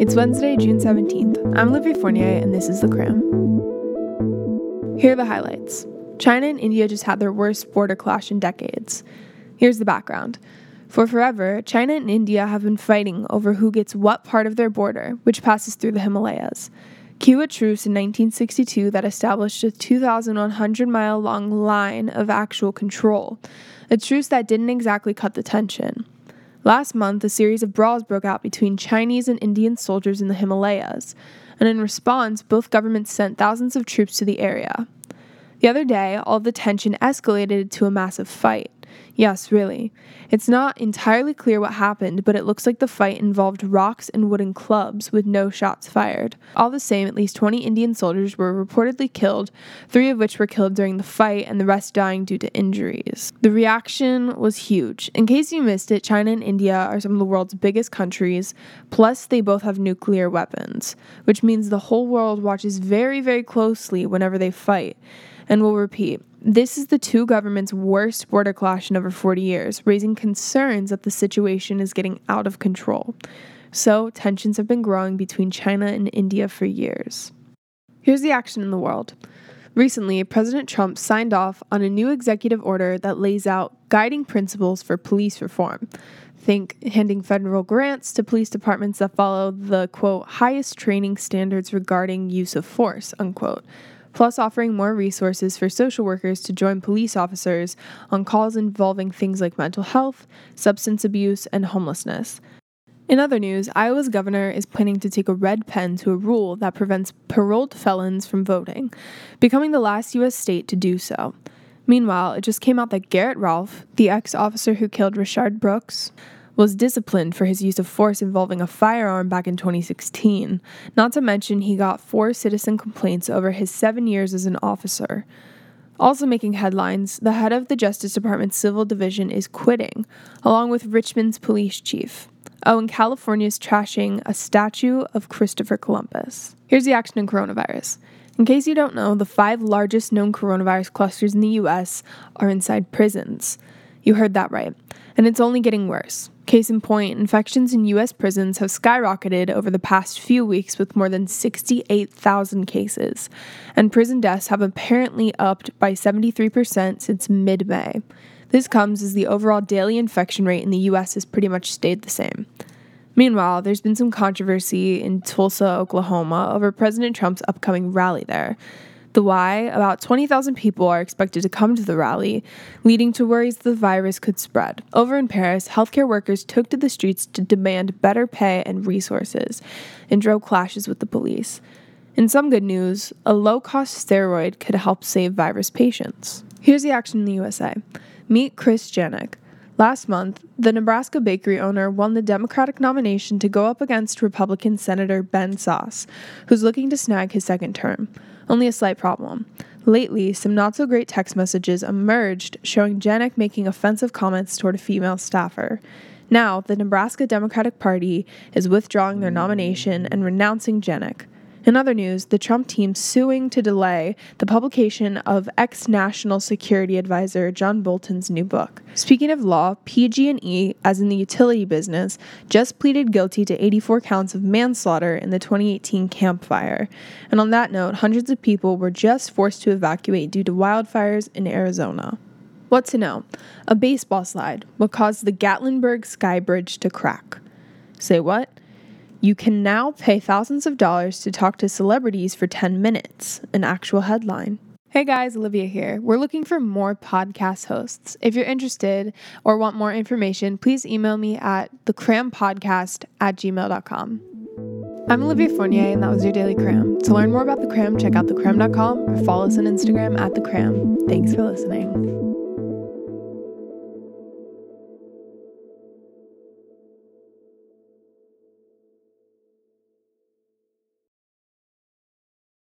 It's Wednesday, June 17th. I'm Olivia Fournier, and this is The Cramm. Here are the highlights China and India just had their worst border clash in decades. Here's the background. For forever, China and India have been fighting over who gets what part of their border, which passes through the Himalayas. Cue a truce in 1962 that established a 2,100 mile long line of actual control, a truce that didn't exactly cut the tension. Last month, a series of brawls broke out between Chinese and Indian soldiers in the Himalayas, and in response, both governments sent thousands of troops to the area. The other day, all the tension escalated to a massive fight. Yes, really. It's not entirely clear what happened, but it looks like the fight involved rocks and wooden clubs with no shots fired. All the same, at least 20 Indian soldiers were reportedly killed, three of which were killed during the fight, and the rest dying due to injuries. The reaction was huge. In case you missed it, China and India are some of the world's biggest countries, plus, they both have nuclear weapons, which means the whole world watches very, very closely whenever they fight. And we'll repeat this is the two governments' worst border clash in over 40 years, raising concerns that the situation is getting out of control. So, tensions have been growing between China and India for years. Here's the action in the world. Recently, President Trump signed off on a new executive order that lays out guiding principles for police reform. Think handing federal grants to police departments that follow the quote highest training standards regarding use of force, unquote plus offering more resources for social workers to join police officers on calls involving things like mental health, substance abuse, and homelessness. In other news, Iowa's governor is planning to take a red pen to a rule that prevents paroled felons from voting, becoming the last U.S. state to do so. Meanwhile, it just came out that Garrett Rolfe, the ex officer who killed Rayshard Brooks, was disciplined for his use of force involving a firearm back in 2016. Not to mention, he got four citizen complaints over his seven years as an officer. Also making headlines, the head of the Justice Department's Civil Division is quitting, along with Richmond's police chief. Oh, and California's trashing a statue of Christopher Columbus. Here's the action in coronavirus. In case you don't know, the five largest known coronavirus clusters in the US are inside prisons. You heard that right. And it's only getting worse. Case in point, infections in US prisons have skyrocketed over the past few weeks with more than 68,000 cases, and prison deaths have apparently upped by 73% since mid May. This comes as the overall daily infection rate in the US has pretty much stayed the same. Meanwhile, there's been some controversy in Tulsa, Oklahoma over President Trump's upcoming rally there. The why about 20,000 people are expected to come to the rally, leading to worries the virus could spread. Over in Paris, healthcare workers took to the streets to demand better pay and resources and drove clashes with the police. In some good news, a low cost steroid could help save virus patients. Here's the action in the USA Meet Chris Janicek. Last month, the Nebraska bakery owner won the Democratic nomination to go up against Republican Senator Ben Sasse, who's looking to snag his second term. Only a slight problem. Lately, some not so great text messages emerged showing Janicek making offensive comments toward a female staffer. Now, the Nebraska Democratic Party is withdrawing their nomination and renouncing Janicek. In other news, the Trump team suing to delay the publication of ex-national security advisor John Bolton's new book. Speaking of law, PG&E, as in the utility business, just pleaded guilty to 84 counts of manslaughter in the 2018 Camp Fire. And on that note, hundreds of people were just forced to evacuate due to wildfires in Arizona. What to know? A baseball slide, what caused the Gatlinburg Sky Bridge to crack. Say what? You can now pay thousands of dollars to talk to celebrities for 10 minutes, an actual headline. Hey guys, Olivia here. We're looking for more podcast hosts. If you're interested or want more information, please email me at thecrammpodcast at gmail.com. I'm Olivia Fournier, and that was your Daily Cramm. To learn more about The Cramm, check out thecramm.com or follow us on Instagram at The Cramm. Thanks for listening.